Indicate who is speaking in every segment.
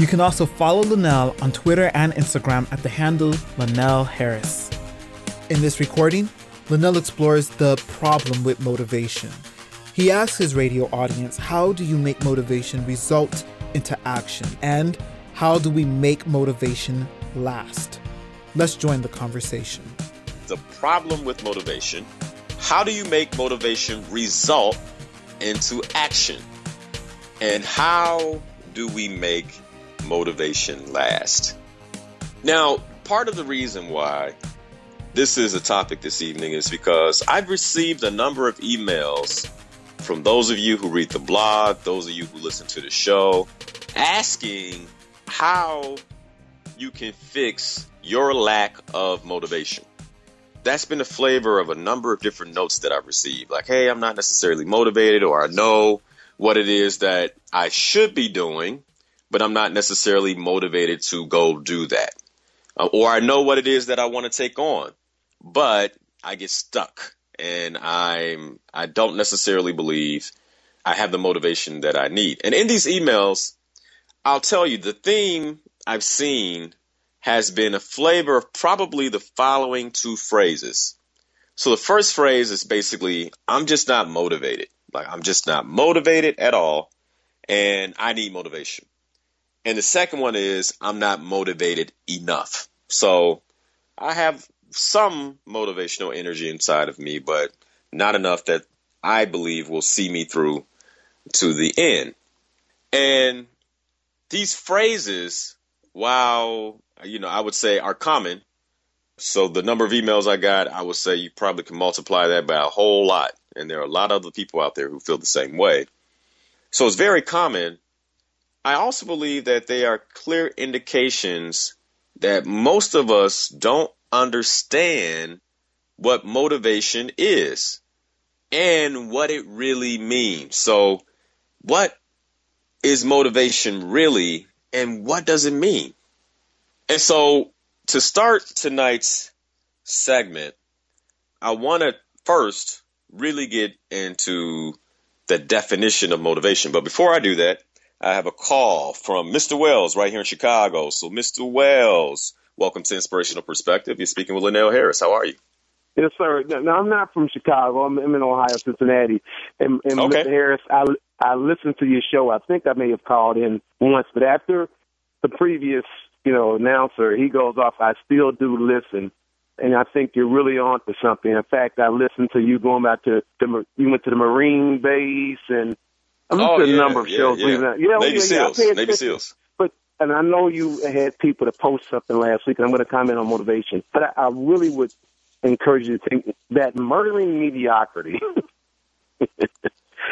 Speaker 1: You can also follow Linnell on Twitter and Instagram at the handle Linnell Harris. In this recording, Linnell explores the problem with motivation. He asks his radio audience, How do you make motivation result into action? And how do we make motivation last? Let's join the conversation.
Speaker 2: The problem with motivation how do you make motivation result into action? And how do we make motivation last? Now, part of the reason why this is a topic this evening is because I've received a number of emails from those of you who read the blog, those of you who listen to the show, asking how you can fix your lack of motivation. That's been the flavor of a number of different notes that I've received. Like, hey, I'm not necessarily motivated, or I know what it is that I should be doing, but I'm not necessarily motivated to go do that. Uh, or I know what it is that I want to take on, but I get stuck and I'm I don't necessarily believe I have the motivation that I need. And in these emails, I'll tell you the theme I've seen has been a flavor of probably the following two phrases. So the first phrase is basically I'm just not motivated. Like I'm just not motivated at all and I need motivation. And the second one is I'm not motivated enough. So I have some motivational energy inside of me, but not enough that I believe will see me through to the end. And these phrases, while, you know, I would say are common. So the number of emails I got, I would say you probably can multiply that by a whole lot. And there are a lot of other people out there who feel the same way. So it's very common. I also believe that they are clear indications that most of us don't understand what motivation is and what it really means. So, what is motivation really and what does it mean? And so, to start tonight's segment, I want to first really get into the definition of motivation. But before I do that, I have a call from Mr. Wells right here in Chicago. So, Mr. Wells, Welcome to Inspirational Perspective. You're speaking with Linnell Harris. How are you?
Speaker 3: Yes, sir. No, I'm not from Chicago. I'm, I'm in Ohio, Cincinnati. And, and okay. Mr. Harris, I, I listened to your show. I think I may have called in once, but after the previous, you know, announcer, he goes off. I still do listen, and I think you're really on to something. In fact, I listened to you going back to the you went to the Marine base, and I listened
Speaker 2: oh, yeah,
Speaker 3: a number of
Speaker 2: yeah,
Speaker 3: shows.
Speaker 2: Yeah,
Speaker 3: yeah, oh,
Speaker 2: Navy
Speaker 3: yeah,
Speaker 2: SEALs.
Speaker 3: Yeah,
Speaker 2: Navy SEALs
Speaker 3: and I know you had people to post something last week, and I'm going to comment on motivation, but I, I really would encourage you to think that murdering mediocrity.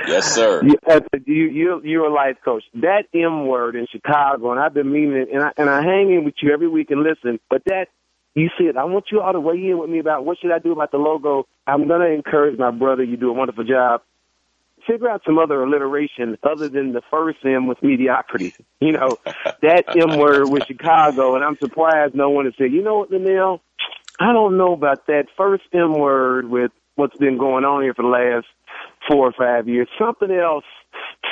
Speaker 2: yes, sir.
Speaker 3: You, uh, you, you, you're a life coach. That M word in Chicago, and I've been meaning it, and I, and I hang in with you every week and listen, but that, you see it. I want you all to weigh in with me about what should I do about the logo. I'm going to encourage my brother. You do a wonderful job figure out some other alliteration other than the first M with mediocrity. You know, that M word with Chicago, and I'm surprised no one has said, you know what, Linnell, I don't know about that first M word with what's been going on here for the last four or five years. Something else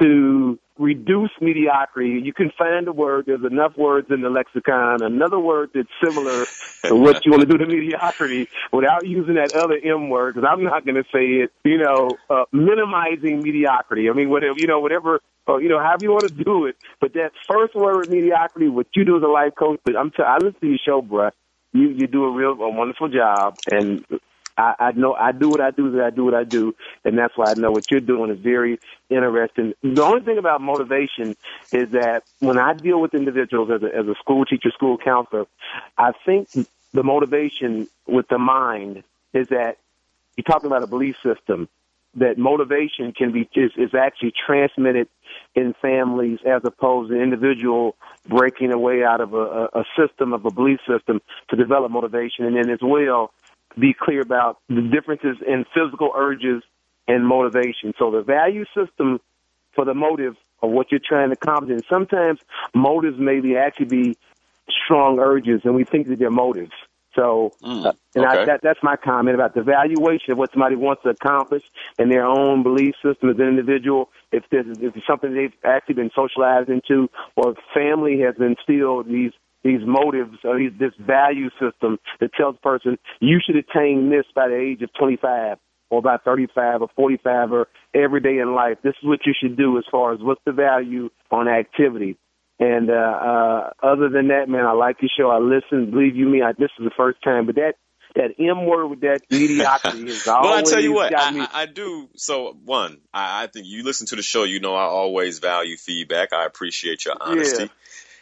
Speaker 3: to reduce mediocrity. You can find a word. There's enough words in the lexicon. Another word that's similar to what you want to do to mediocrity without using that other M word, because I'm not going to say it. You know, uh, minimizing mediocrity. I mean, whatever you know, whatever. You know, however you want to do it. But that first word mediocrity, what you do as a life coach, I'm t- I listen to your show, bruh. You you do a real a wonderful job, and I, I know I do what I do that I do what I do, and that's why I know what you're doing is very interesting. The only thing about motivation is that when I deal with individuals as a, as a school teacher, school counselor, I think the motivation with the mind is that you're talking about a belief system. that motivation can be is, is actually transmitted in families as opposed to individual breaking away out of a, a system of a belief system to develop motivation, and then as well be clear about the differences in physical urges and motivation. So the value system for the motive of what you're trying to accomplish, and sometimes motives may be actually be strong urges, and we think that they're motives. So,
Speaker 2: Mm,
Speaker 3: uh, and. I, that, that's my comment about the valuation of what somebody wants to accomplish in their own belief system as an individual. If there's if it's something they've actually been socialized into, or family has instilled these these motives or these, this value system that tells a person you should attain this by the age of 25 or by 35 or 45 or every day in life. This is what you should do as far as what's the value on activity. And uh, uh, other than that, man, I like your show. I listen. Believe you me, I, this is the first time. But that that M word with that mediocrity is always
Speaker 2: well, I tell you what, I. I, do. So, one, I, I think you listen to the show. You know, I always value feedback. I appreciate your honesty.
Speaker 3: Yeah.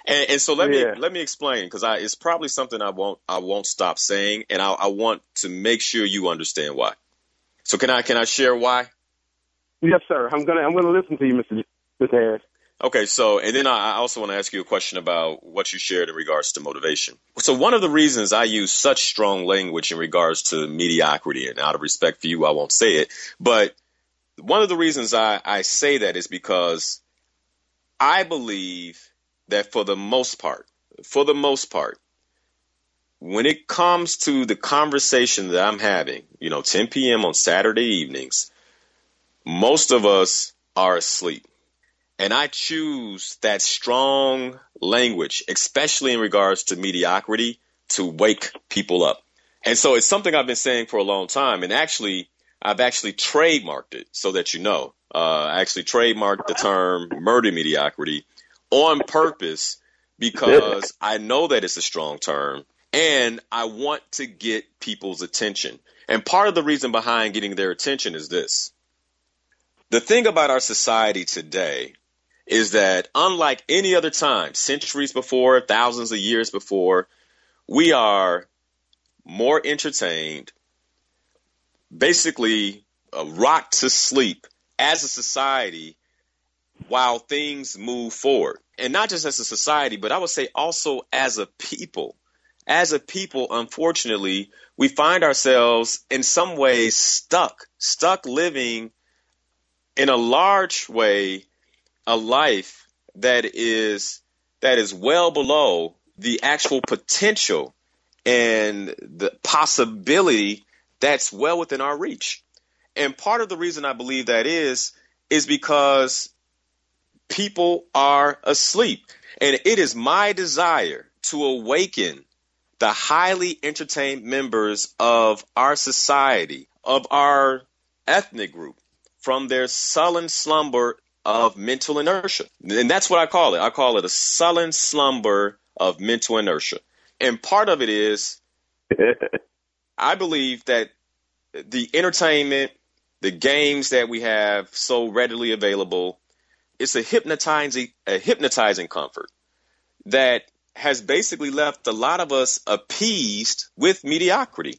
Speaker 2: And, and so let
Speaker 3: Yeah.
Speaker 2: me let me explain because it's probably something I won't I won't stop saying, and I, I want to make sure you understand why. So can I can I share why?
Speaker 3: yes, sir. I'm gonna I'm gonna listen to you, Mr. J- Mr. Harris.
Speaker 2: Okay, so and then I I also want to ask you a question about what you shared in regards to motivation. So one of the reasons I use such strong language in regards to mediocrity, and out of respect for you, I won't say it, but one of the reasons I, I say that is because I believe that for the most part, for the most part, when it comes to the conversation that I'm having, you know, 10 p.m. on Saturday evenings, most of us are asleep. And I choose that strong language, especially in regards to mediocrity, to wake people up. And so it's something I've been saying for a long time. And actually, I've actually trademarked it so that you know. Uh, I actually trademarked the term murder mediocrity on purpose because I know that it's a strong term and I want to get people's attention. And part of the reason behind getting their attention is this. The thing about our society today is that unlike any other time, centuries before, thousands of years before, we are more entertained, basically uh, rocked to sleep as a society while things move forward. And not just as a society, but I would say also as a people. As a people, unfortunately, we find ourselves in some ways stuck, stuck living in a large way a life that is that is well below the actual potential and the possibility that's well within our reach. And part of the reason I believe that is is because people are asleep. And it is my desire to awaken the highly entertained members of our society, of our ethnic group, from their sullen slumber of mental inertia. And that's what I call it. I call it a sullen slumber of mental inertia. And part of it is I believe that the entertainment, the games that we have so readily available, it's a hypnotizing a hypnotizing comfort that has basically left a lot of us appeased with mediocrity.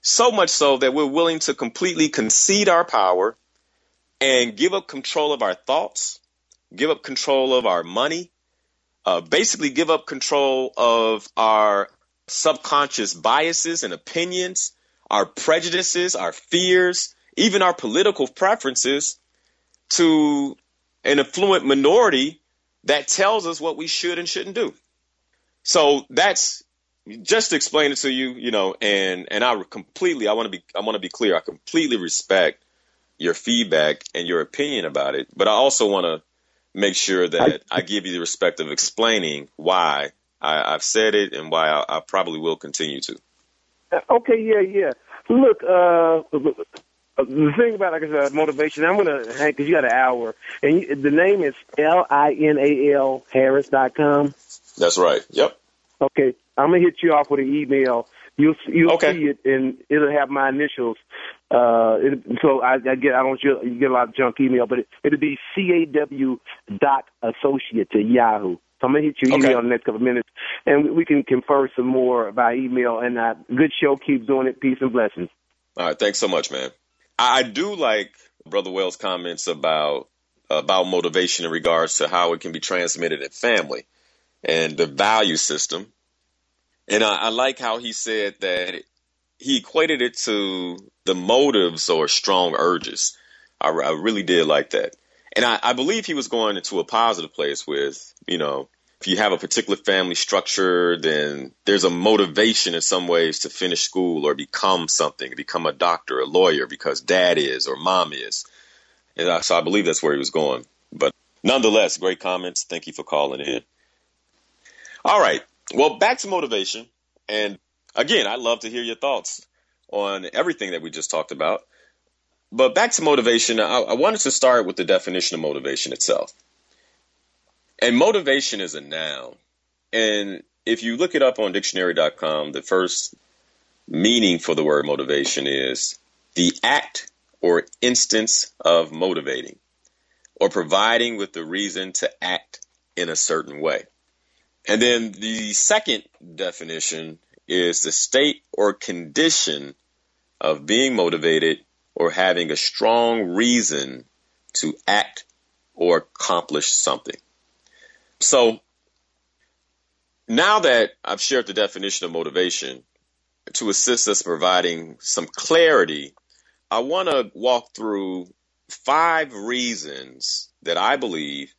Speaker 2: So much so that we're willing to completely concede our power and give up control of our thoughts, give up control of our money, uh, basically give up control of our subconscious biases and opinions, our prejudices, our fears, even our political preferences to an affluent minority that tells us what we should and shouldn't do. So that's just to explain it to you, you know, and and I completely I want to be I want to be clear. I completely respect your feedback and your opinion about it, but I also want to make sure that I, give you the respect of explaining why I, have said it and why I, I, probably will continue to.
Speaker 3: Okay, yeah, yeah. Look, uh, the thing about like I said, motivation. I'm gonna because you got an hour, and you, the name is L I N A L Harris dot com.
Speaker 2: That's right. Yep.
Speaker 3: Okay, I'm gonna hit you off with an email. You'll you'll
Speaker 2: okay.
Speaker 3: see it, and it'll have my initials. Uh, it, so I, I get I don't you get a lot of junk email, but it, it'll be c a w dot associate to Yahoo. So I'm gonna hit your email
Speaker 2: okay.
Speaker 3: in the next couple of minutes, and we can confer some more by email. And uh, good show, keep doing it. Peace and blessings.
Speaker 2: All right, thanks so much, man. I do like Brother Wells' comments about about motivation in regards to how it can be transmitted in family and the value system. And I, I like how he said that he equated it to the motives or strong urges. I, I really did like that. And I, I believe he was going into a positive place with, you know, if you have a particular family structure, then there's a motivation in some ways to finish school or become something, become a doctor, a lawyer, because dad is or mom is. And so I believe that's where he was going. But nonetheless, great comments. Thank you for calling in. All right. Well, back to motivation. And again, I'd love to hear your thoughts on everything that we just talked about. But back to motivation, I, I wanted to start with the definition of motivation itself. And motivation is a noun. And if you look it up on dictionary.com, the first meaning for the word motivation is the act or instance of motivating or providing with the reason to act in a certain way. And then the second definition is the state or condition of being motivated or having a strong reason to act or accomplish something. So now that I've shared the definition of motivation to assist us providing some clarity, I want to walk through five reasons that I believe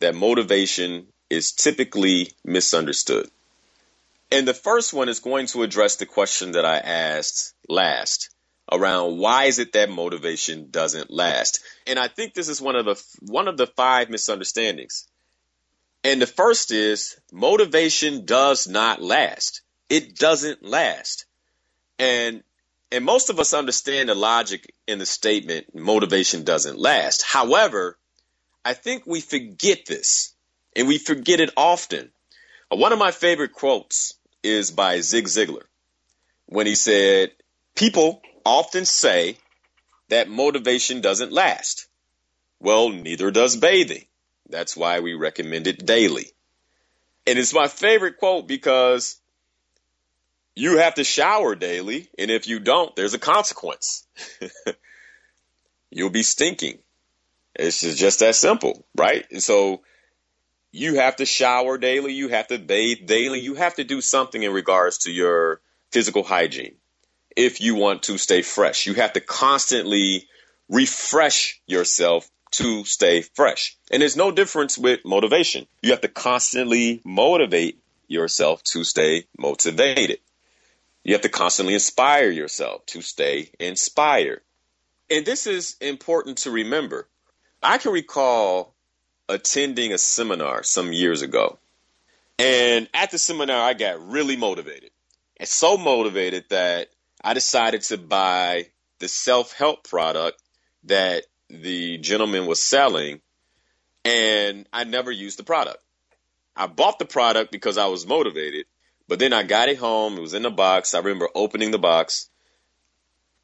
Speaker 2: that motivation is typically misunderstood. And the first one is going to address the question that I asked last around why is it that motivation doesn't last? And I think this is one of the one of the five misunderstandings. And the first is motivation does not last. It doesn't last. And and most of us understand the logic in the statement motivation doesn't last. However, I think we forget this and we forget it often. Uh, one of my favorite quotes is by Zig Ziglar when he said, People often say that motivation doesn't last. Well, neither does bathing. That's why we recommend it daily. And it's my favorite quote because you have to shower daily, and if you don't, there's a consequence. You'll be stinking. It's just that simple, right? And so you have to shower daily, you have to bathe daily, you have to do something in regards to your physical hygiene if you want to stay fresh. You have to constantly refresh yourself to stay fresh. And there's no difference with motivation. You have to constantly motivate yourself to stay motivated. You have to constantly inspire yourself to stay inspired. And this is important to remember. I can recall attending a seminar some years ago. And at the seminar, I got really motivated. And so motivated that I decided to buy the self help product that the gentleman was selling, and I never used the product. I bought the product because I was motivated, but then I got it home. It was in the box. I remember opening the box,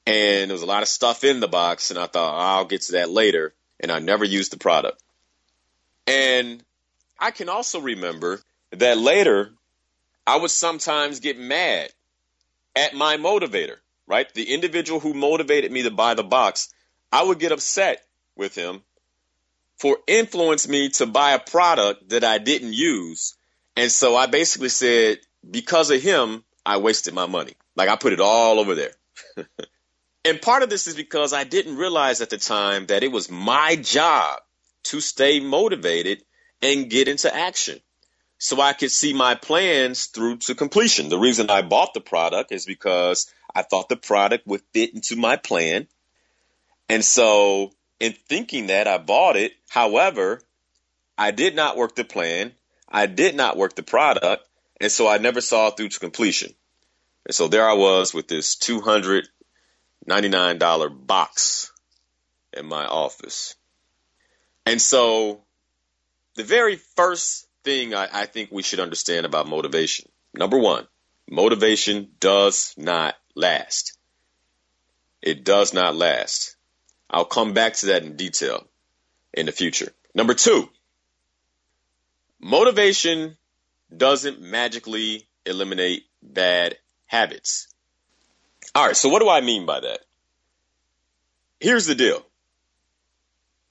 Speaker 2: and there was a lot of stuff in the box, and I thought, oh, I'll get to that later, and I never used the product. And I can also remember that later I would sometimes get mad at my motivator, right? The individual who motivated me to buy the box, I would get upset with him for influence me to buy a product that I didn't use. And so I basically said, because of him, I wasted my money. Like I put it all over there. and part of this is because I didn't realize at the time that it was my job to stay motivated and get into action so I could see my plans through to completion. The reason I bought the product is because I thought the product would fit into my plan. And so, in thinking that, I bought it. However, I did not work the plan, I did not work the product, and so I never saw through to completion. And so there I was with this $299 box in my office. And so the very first thing I, I think we should understand about motivation. Number one, motivation does not last. It does not last. I'll come back to that in detail in the future. Number two, motivation doesn't magically eliminate bad habits. All right, so what do I mean by that? Here's the deal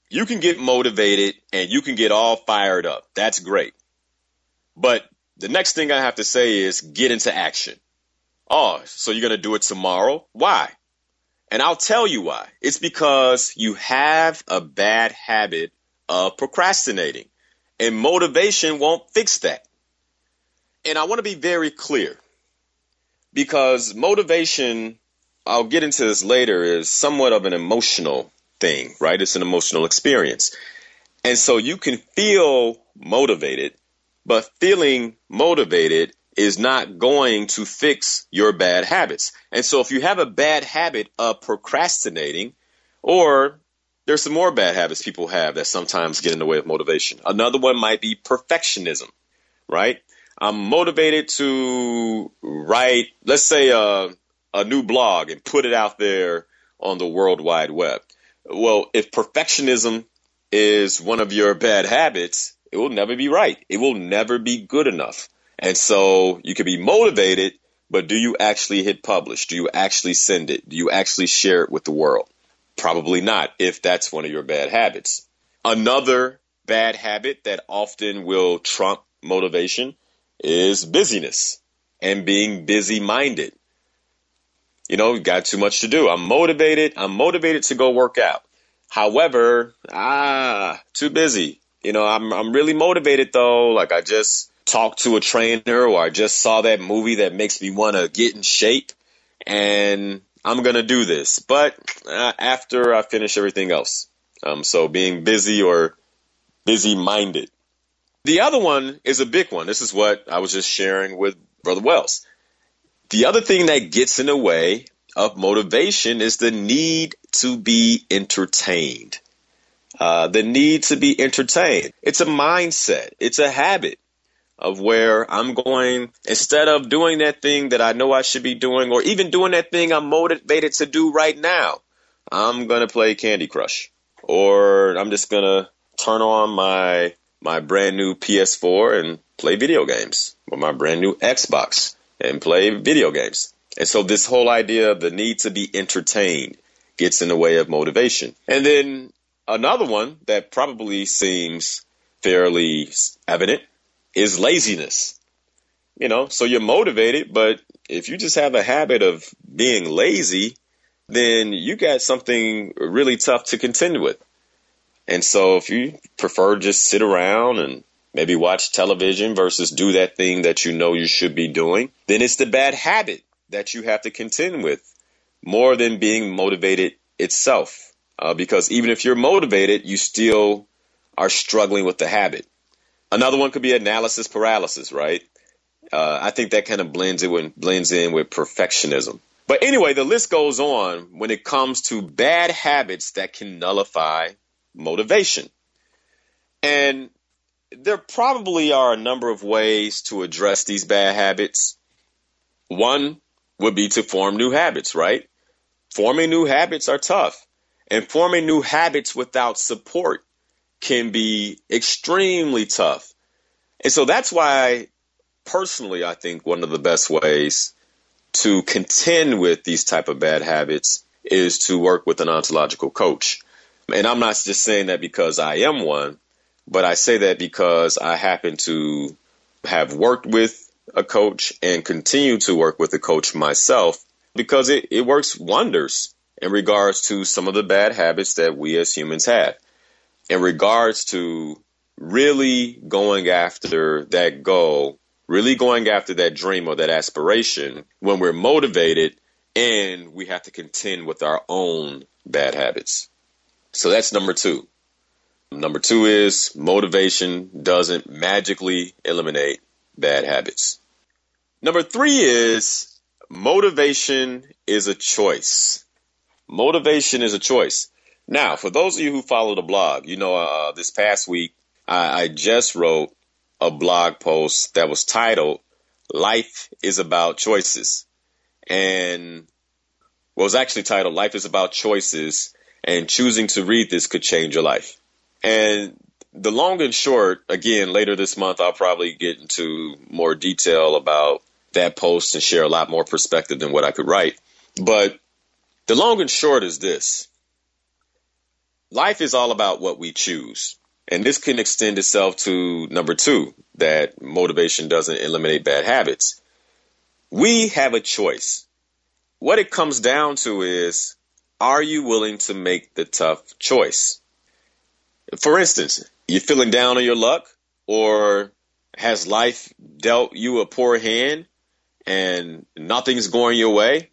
Speaker 2: you can get motivated and you can get all fired up. That's great. But the next thing I have to say is get into action. Oh, so you're going to do it tomorrow? Why? And I'll tell you why. It's because you have a bad habit of procrastinating, and motivation won't fix that. And I want to be very clear because motivation, I'll get into this later, is somewhat of an emotional thing, right? It's an emotional experience. And so you can feel motivated, but feeling motivated is not going to fix your bad habits. And so if you have a bad habit of procrastinating, or there's some more bad habits people have that sometimes get in the way of motivation. Another one might be perfectionism, right? I'm motivated to write, let's say, a, a new blog and put it out there on the World Wide Web. Well, if perfectionism is one of your bad habits, it will never be right. It will never be good enough. And so you can be motivated, but do you actually hit publish? Do you actually send it? Do you actually share it with the world? Probably not, if that's one of your bad habits. Another bad habit that often will trump motivation is busyness and being busy minded. You know, got too much to do. I'm motivated. I'm motivated to go work out. However, ah, too busy. You know, I'm I'm really motivated though. Like I just talked to a trainer or I just saw that movie that makes me want to get in shape and I'm going to do this. But uh, after I finish everything else. Um, so being busy or busy minded. The other one is a big one. This is what I was just sharing with Brother Wells. The other thing that gets in the way of motivation is the need to be entertained. Uh, the need to be entertained. It's a mindset. It's a habit of where I'm going, instead of doing that thing that I know I should be doing, or even doing that thing I'm motivated to do right now, I'm going to play Candy Crush. Or I'm just going to turn on my my brand new PS4 and play video games, or my brand new Xbox and play video games. And so this whole idea of the need to be entertained gets in the way of motivation. And then another one that probably seems fairly evident is laziness. You know, so you're motivated, but if you just have a habit of being lazy, then you got something really tough to contend with. And so if you prefer just sit around and maybe watch television versus do that thing that you know you should be doing, then it's the bad habit that you have to contend with more than being motivated itself. Uh, because even if you're motivated, you still are struggling with the habit. Another one could be analysis paralysis, right? Uh, I think that kind of blends it with, blends in with perfectionism. But anyway, the list goes on when it comes to bad habits that can nullify motivation. And there probably are a number of ways to address these bad habits. One would be to form new habits, right? Forming new habits are tough. And forming new habits without support can be extremely tough. And so that's why, personally, I think one of the best ways to contend with these type of bad habits is to work with an ontological coach. And I'm not just saying that because I am one, but I say that because I happen to have worked with a coach and continue to work with a coach myself because it, it works wonders in regards to some of the bad habits that we as humans have in regards to really going after that goal, really going after that dream or that aspiration when we're motivated and we have to contend with our own bad habits. So that's number two. Number two is motivation doesn't magically eliminate bad habits. Number three is motivation is a choice. Motivation is a choice. Now, for those of you who follow the blog, you know, uh, this past week, I, I just wrote a blog post that was titled Life is About Choices. And well, was actually titled Life is About Choices, and choosing to read this could change your life. And the long and short, again, later this month, I'll probably get into more detail about that post and share a lot more perspective than what I could write. But the long and short is this life is all about what we choose. And this can extend itself to number two that motivation doesn't eliminate bad habits. We have a choice. What it comes down to is are you willing to make the tough choice? For instance, you're feeling down on your luck, or has life dealt you a poor hand and nothing's going your way?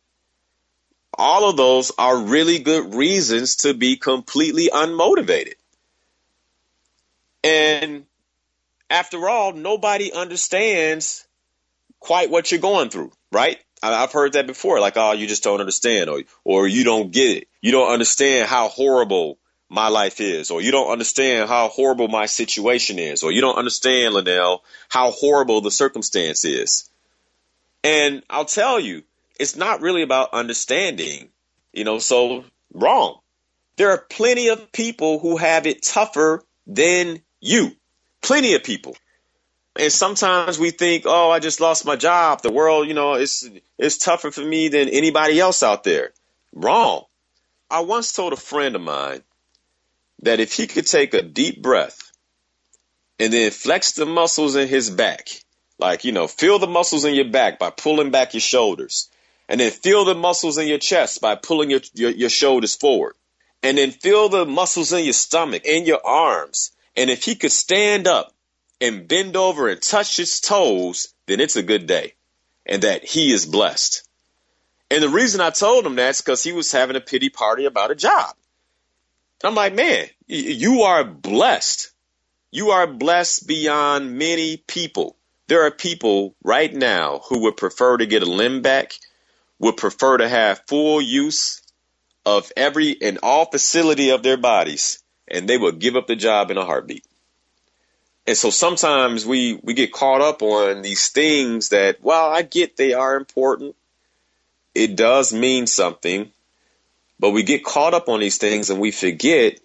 Speaker 2: All of those are really good reasons to be completely unmotivated. And after all, nobody understands quite what you're going through, right? I've heard that before, like, oh, you just don't understand, or or you don't get it. You don't understand how horrible my life is, or you don't understand how horrible my situation is, or you don't understand, Linnell, how horrible the circumstance is. And I'll tell you, it's not really about understanding, you know, so wrong. There are plenty of people who have it tougher than you. Plenty of people. And sometimes we think, oh, I just lost my job. The world, you know, it's it's tougher for me than anybody else out there. Wrong. I once told a friend of mine that if he could take a deep breath and then flex the muscles in his back, like, you know, feel the muscles in your back by pulling back your shoulders, and then feel the muscles in your chest by pulling your, your, your shoulders forward, and then feel the muscles in your stomach and your arms. And if he could stand up and bend over and touch his toes, then it's a good day and that he is blessed. And the reason I told him that's because he was having a pity party about a job. And I'm like, man, you are blessed. You are blessed beyond many people. There are people right now who would prefer to get a limb back, would prefer to have full use of every and all facility of their bodies, and they would give up the job in a heartbeat. And so sometimes we, we get caught up on these things that, well, I get they are important. It does mean something, but we get caught up on these things and we forget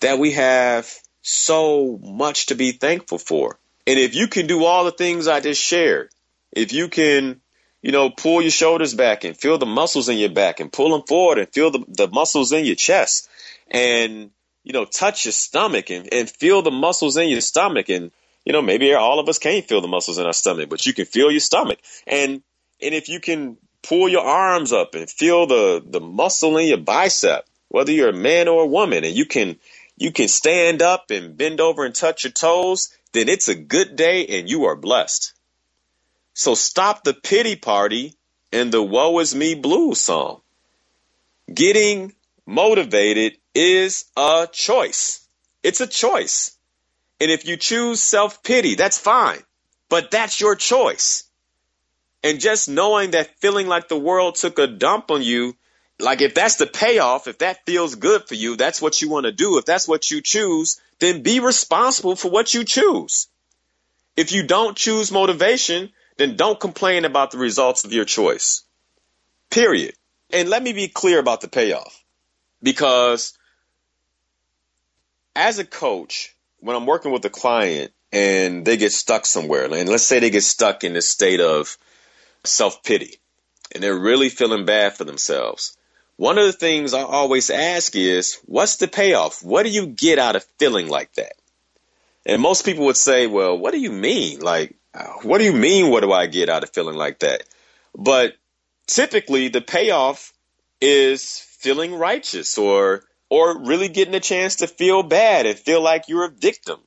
Speaker 2: that we have so much to be thankful for. And if you can do all the things I just shared, if you can, you know, pull your shoulders back and feel the muscles in your back and pull them forward and feel the, the muscles in your chest and you know, touch your stomach and, and feel the muscles in your stomach. And, you know, maybe all of us can't feel the muscles in our stomach, but you can feel your stomach. And, and if you can pull your arms up and feel the, the muscle in your bicep, whether you're a man or a woman, and you can, you can stand up and bend over and touch your toes, then it's a good day and you are blessed. So stop the pity party and the woe is me blues song. Getting motivated is a choice. It's a choice. And if you choose self pity, that's fine, but that's your choice. And just knowing that feeling like the world took a dump on you, like if that's the payoff, if that feels good for you, that's what you want to do. If that's what you choose, then be responsible for what you choose. If you don't choose motivation, then don't complain about the results of your choice. Period. And let me be clear about the payoff because as a coach, when I'm working with a client and they get stuck somewhere, and let's say they get stuck in this state of self pity and they're really feeling bad for themselves. One of the things I always ask is, what's the payoff? What do you get out of feeling like that? And most people would say, well, what do you mean? Like, what do you mean? What do I get out of feeling like that? But typically the payoff is feeling righteous or or really getting a chance to feel bad and feel like you're a victim.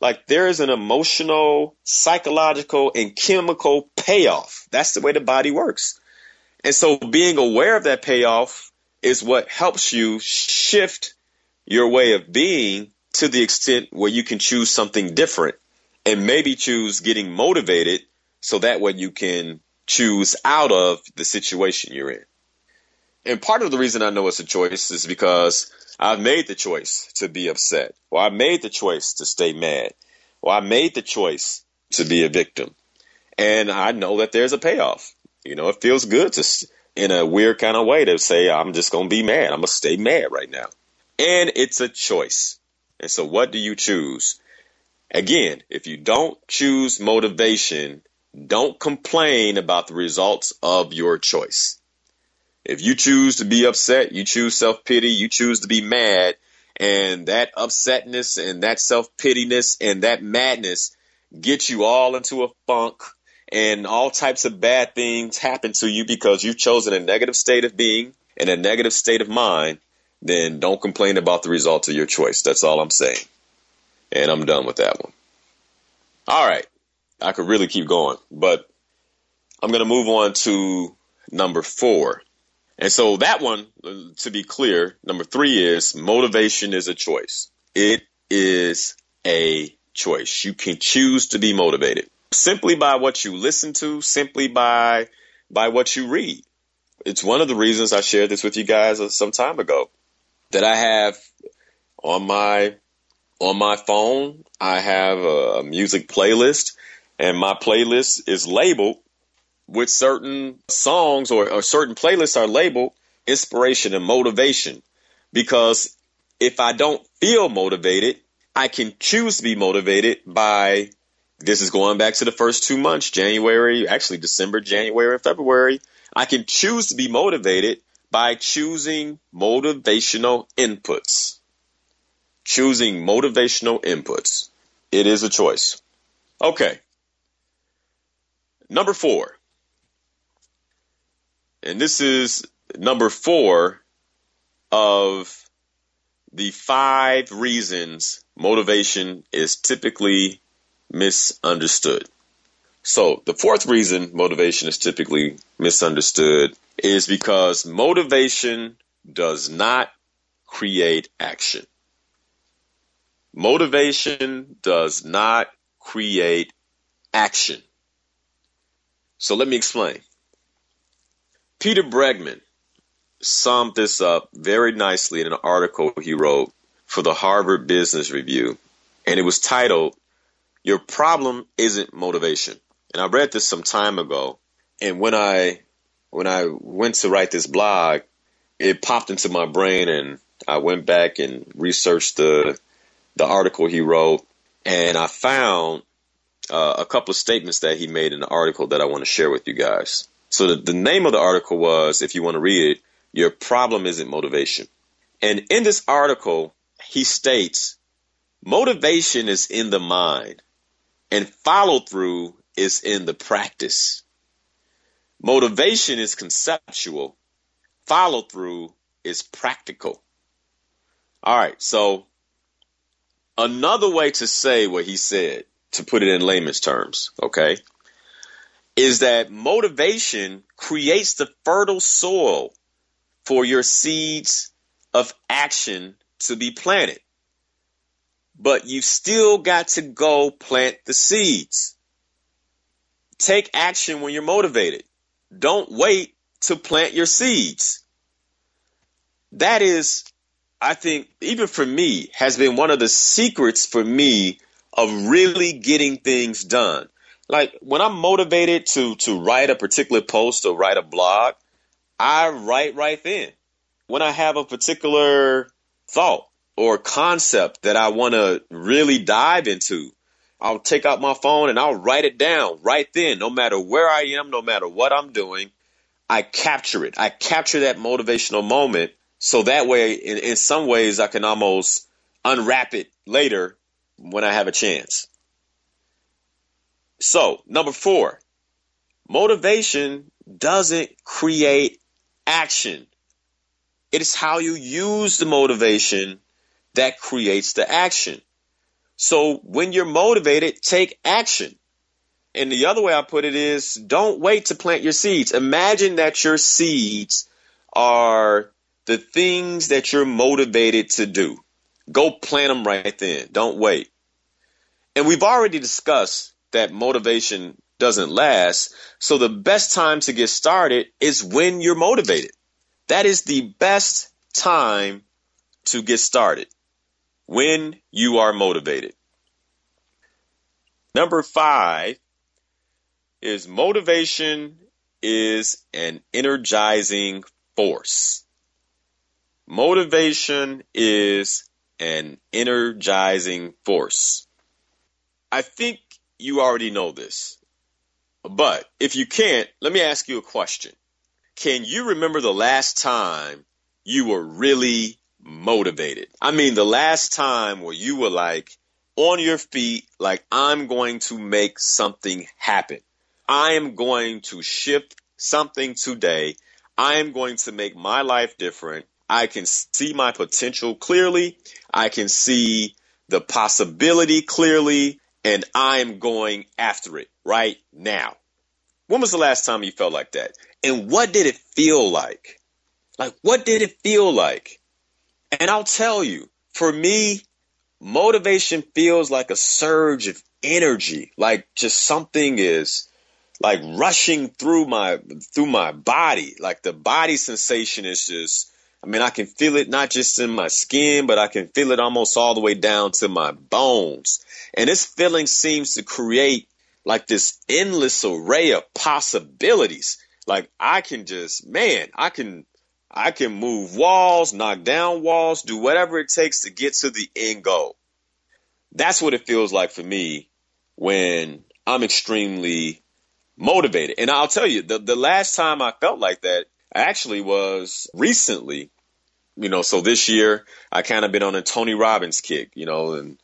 Speaker 2: Like there is an emotional, psychological, and chemical payoff. That's the way the body works. And so being aware of that payoff is what helps you shift your way of being to the extent where you can choose something different and maybe choose getting motivated so that way you can choose out of the situation you're in and part of the reason I know it's a choice is because I've made the choice to be upset, or I made the choice to stay mad, or I made the choice to be a victim. And I know that there's a payoff. You know, it feels good to, in a weird kind of way, to say, I'm just going to be mad. I'm going to stay mad right now. And it's a choice. And so, what do you choose? Again, if you don't choose motivation, don't complain about the results of your choice. If you choose to be upset, you choose self pity, you choose to be mad, and that upsetness and that self pittiness and that madness get you all into a funk and all types of bad things happen to you because you've chosen a negative state of being and a negative state of mind, then don't complain about the results of your choice. That's all I'm saying. And I'm done with that one. All right. I could really keep going, but I'm going to move on to number four. And so that one, to be clear, number three is motivation is a choice. It is a choice. You can choose to be motivated simply by what you listen to, simply by by what you read. It's one of the reasons I shared this with you guys some time ago that I have on my on my phone, I have a music playlist and my playlist is labeled with certain songs or, or certain playlists are labeled inspiration and motivation because if I don't feel motivated, I can choose to be motivated by this is going back to the first two months, January, actually December, January, and February. I can choose to be motivated by choosing motivational inputs. Choosing motivational inputs. It is a choice. Okay. Number four. And this is number four of the five reasons motivation is typically misunderstood. So, the fourth reason motivation is typically misunderstood is because motivation does not create action. Motivation does not create action. So, let me explain. Peter Bregman summed this up very nicely in an article he wrote for the Harvard Business Review, and it was titled your problem isn't motivation. And I read this some time ago. And when I when I went to write this blog, it popped into my brain and I went back and researched the the article he wrote and I found uh, a couple of statements that he made in the article that I want to share with you guys. So the, the name of the article was, if you want to read it, Your Problem Isn't Motivation. And in this article, he states, motivation is in the mind. And follow through is in the practice. Motivation is conceptual. Follow through is practical. All right. So another way to say what he said, to put it in layman's terms, okay, is that motivation creates the fertile soil for your seeds of action to be planted but you still got to go plant the seeds. Take action when you're motivated. Don't wait to plant your seeds. That is, I think, even for me, has been one of the secrets for me of really getting things done. Like when I'm motivated to to write a particular post or write a blog, I write right then. When I have a particular thought, or concept that I want to really dive into, I'll take out my phone and I'll write it down right then, no matter where I am, no matter what I'm doing. I capture it. I capture that motivational moment. So that way, in, in some ways, I can almost unwrap it later when I have a chance. So, number four, motivation doesn't create action. It is how you use the motivation that creates the action. So when you're motivated, take action. And the other way I put it is don't wait to plant your seeds. Imagine that your seeds are the things that you're motivated to do. Go plan them right then. Don't wait. And we've already discussed that motivation doesn't last. So the best time to get started is when you're motivated. That is the best time to get started when you are motivated. Number five is motivation is an energizing force. Motivation is an energizing force. I think you already know this, but if you can't, let me ask you a question. Can you remember the last time you were really motivated. I mean, the last time where you were like on your feet, like, I'm going to make something happen. I am going to shift something today. I am going to make my life different. I can see my potential clearly. I can see the possibility clearly, and I am going after it right now. When was the last time you felt like that? And what did it feel like? Like, what did it feel like? And I'll tell you, for me, motivation feels like a surge of energy, like just something is like rushing through my through my body. Like the body sensation is just I mean, I can feel it not just in my skin, but I can feel it almost all the way down to my bones. And this feeling seems to create like this endless array of possibilities. Like I can just, man, I can, I can move walls, knock down walls, do whatever it takes to get to the end goal. That's what it feels like for me when I'm extremely motivated. And I'll tell you, the, the last time I felt like that actually was recently. You know, so this year I kind of been on a Tony Robbins kick, you know, and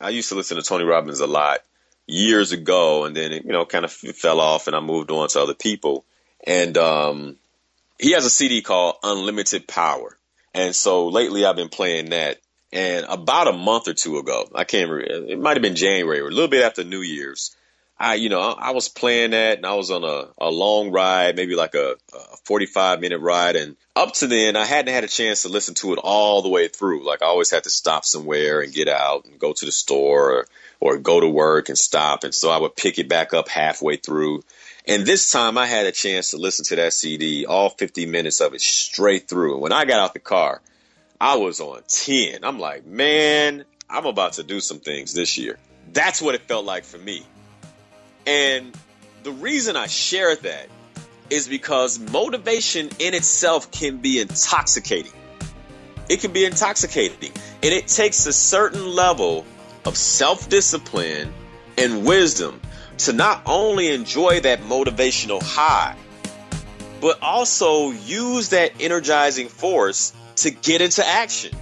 Speaker 2: I used to listen to Tony Robbins a lot years ago, and then it, you know, kind of fell off, and I moved on to other people. And um, he has a CD called Unlimited Power, and so lately I've been playing that. And about a month or two ago, I can't remember, it might have been January or a little bit after New Year's, I, you know, I, I was playing that and I was on a, a long ride, maybe like a, a 45 minute ride. And up to then, I hadn't had a chance to listen to it all the way through. Like I always had to stop somewhere and get out and go to the store or, or go to work and stop. And so I would pick it back up halfway through. And this time I had a chance to listen to that CD, all 50 minutes of it straight through. And when I got out the car, I was on 10. I'm like, man, I'm about to do some things this year. That's what it felt like for me. And the reason I share that is because motivation in itself can be intoxicating. It can be intoxicating. And it takes a certain level of self discipline and wisdom to not only enjoy that motivational high, but also use that energizing force to get into action.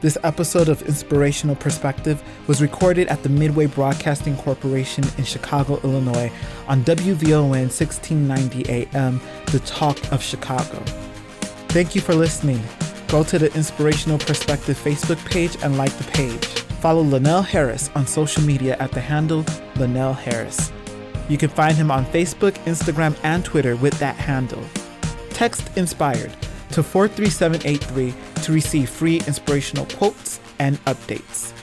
Speaker 1: This episode of Inspirational Perspective was recorded at the Midway Broadcasting Corporation in Chicago, Illinois on WVON 1690 AM, The Talk of Chicago. Thank you for listening. Go to the Inspirational Perspective Facebook page and like the page. Follow Linnell Harris on social media at the handle Linnell Harris. You can find him on Facebook, Instagram, and Twitter with that handle. Text Inspired to 43783 to receive free inspirational quotes and updates.